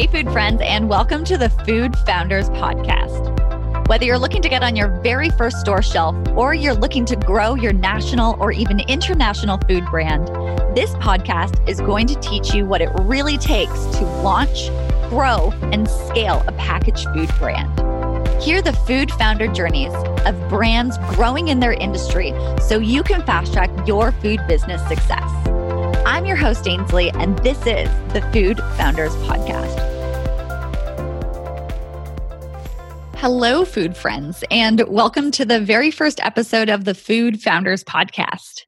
Hey, food friends, and welcome to the Food Founders Podcast. Whether you're looking to get on your very first store shelf or you're looking to grow your national or even international food brand, this podcast is going to teach you what it really takes to launch, grow, and scale a packaged food brand. Hear the food founder journeys of brands growing in their industry so you can fast track your food business success. I'm your host, Ainsley, and this is the Food Founders Podcast. Hello, food friends, and welcome to the very first episode of the Food Founders Podcast.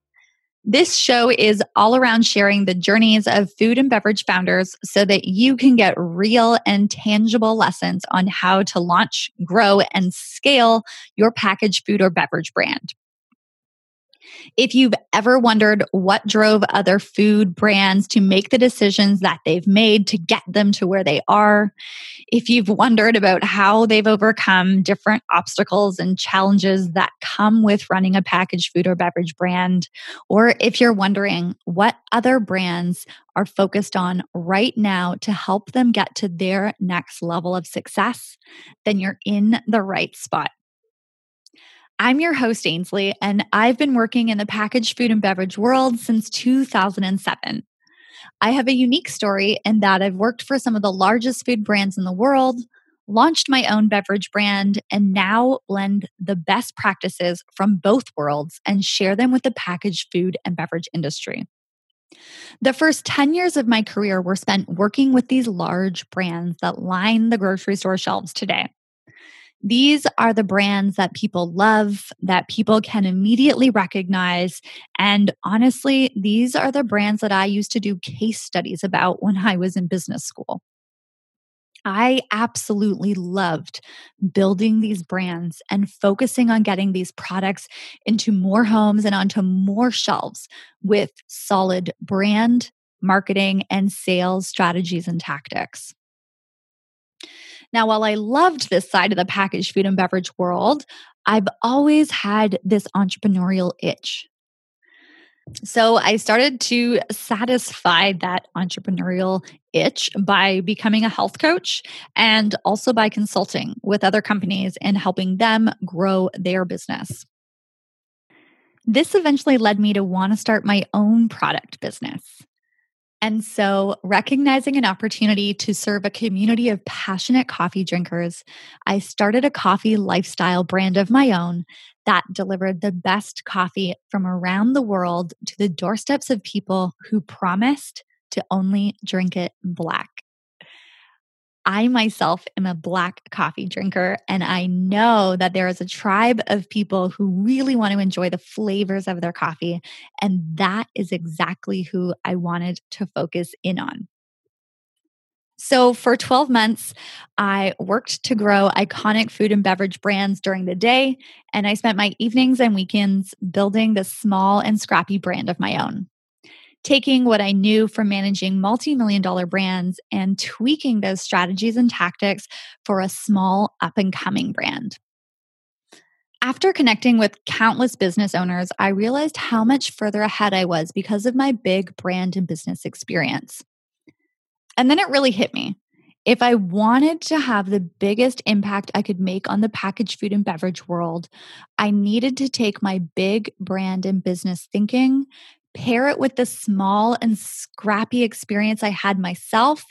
This show is all around sharing the journeys of food and beverage founders so that you can get real and tangible lessons on how to launch, grow, and scale your packaged food or beverage brand. If you've ever wondered what drove other food brands to make the decisions that they've made to get them to where they are, if you've wondered about how they've overcome different obstacles and challenges that come with running a packaged food or beverage brand, or if you're wondering what other brands are focused on right now to help them get to their next level of success, then you're in the right spot. I'm your host, Ainsley, and I've been working in the packaged food and beverage world since 2007. I have a unique story in that I've worked for some of the largest food brands in the world, launched my own beverage brand, and now blend the best practices from both worlds and share them with the packaged food and beverage industry. The first 10 years of my career were spent working with these large brands that line the grocery store shelves today. These are the brands that people love, that people can immediately recognize. And honestly, these are the brands that I used to do case studies about when I was in business school. I absolutely loved building these brands and focusing on getting these products into more homes and onto more shelves with solid brand, marketing, and sales strategies and tactics. Now, while I loved this side of the packaged food and beverage world, I've always had this entrepreneurial itch. So I started to satisfy that entrepreneurial itch by becoming a health coach and also by consulting with other companies and helping them grow their business. This eventually led me to want to start my own product business. And so, recognizing an opportunity to serve a community of passionate coffee drinkers, I started a coffee lifestyle brand of my own that delivered the best coffee from around the world to the doorsteps of people who promised to only drink it black. I myself am a black coffee drinker, and I know that there is a tribe of people who really want to enjoy the flavors of their coffee. And that is exactly who I wanted to focus in on. So, for 12 months, I worked to grow iconic food and beverage brands during the day, and I spent my evenings and weekends building the small and scrappy brand of my own taking what I knew from managing multi million dollar brands and tweaking those strategies and tactics for a small up and coming brand. After connecting with countless business owners, I realized how much further ahead I was because of my big brand and business experience. And then it really hit me. If I wanted to have the biggest impact I could make on the packaged food and beverage world, I needed to take my big brand and business thinking, pair it with the small and scrappy experience I had myself,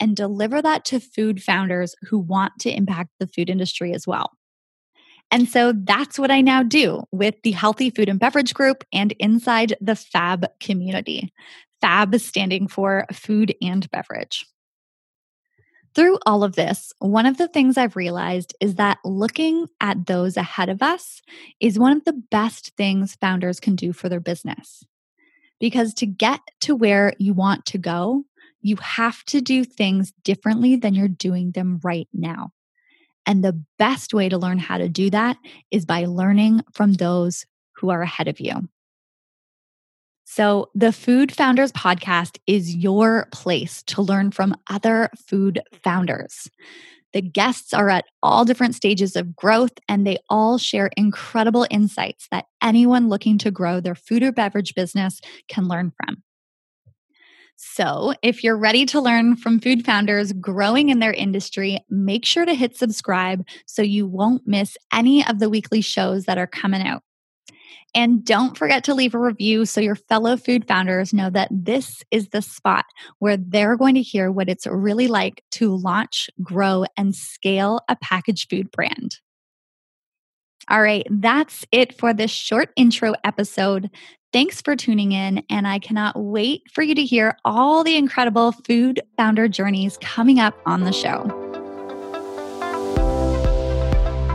and deliver that to food founders who want to impact the food industry as well. And so that's what I now do with the Healthy Food and Beverage Group and inside the FAB community. FAB standing for food and beverage. Through all of this, one of the things I've realized is that looking at those ahead of us is one of the best things founders can do for their business. Because to get to where you want to go, you have to do things differently than you're doing them right now. And the best way to learn how to do that is by learning from those who are ahead of you. So, the Food Founders Podcast is your place to learn from other food founders. The guests are at all different stages of growth and they all share incredible insights that anyone looking to grow their food or beverage business can learn from. So, if you're ready to learn from food founders growing in their industry, make sure to hit subscribe so you won't miss any of the weekly shows that are coming out. And don't forget to leave a review so your fellow food founders know that this is the spot where they're going to hear what it's really like to launch, grow, and scale a packaged food brand. All right, that's it for this short intro episode. Thanks for tuning in, and I cannot wait for you to hear all the incredible food founder journeys coming up on the show.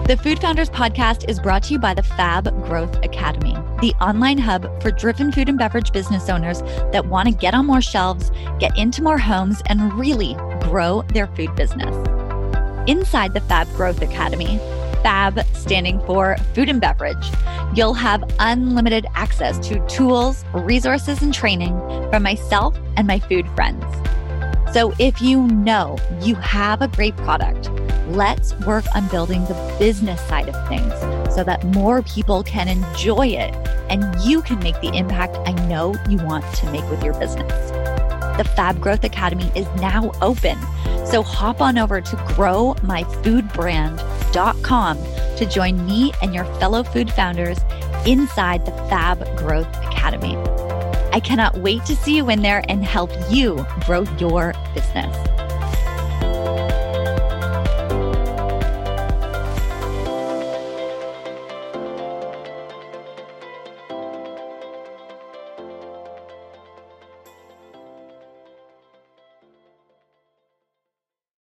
The Food Founders Podcast is brought to you by the Fab Growth Academy, the online hub for driven food and beverage business owners that want to get on more shelves, get into more homes, and really grow their food business. Inside the Fab Growth Academy, FAB standing for food and beverage, you'll have unlimited access to tools, resources, and training from myself and my food friends. So if you know you have a great product, let's work on building the business side of things so that more people can enjoy it and you can make the impact I know you want to make with your business. The Fab Growth Academy is now open. So hop on over to growmyfoodbrand.com to join me and your fellow food founders inside the Fab Growth Academy. I cannot wait to see you in there and help you grow your business.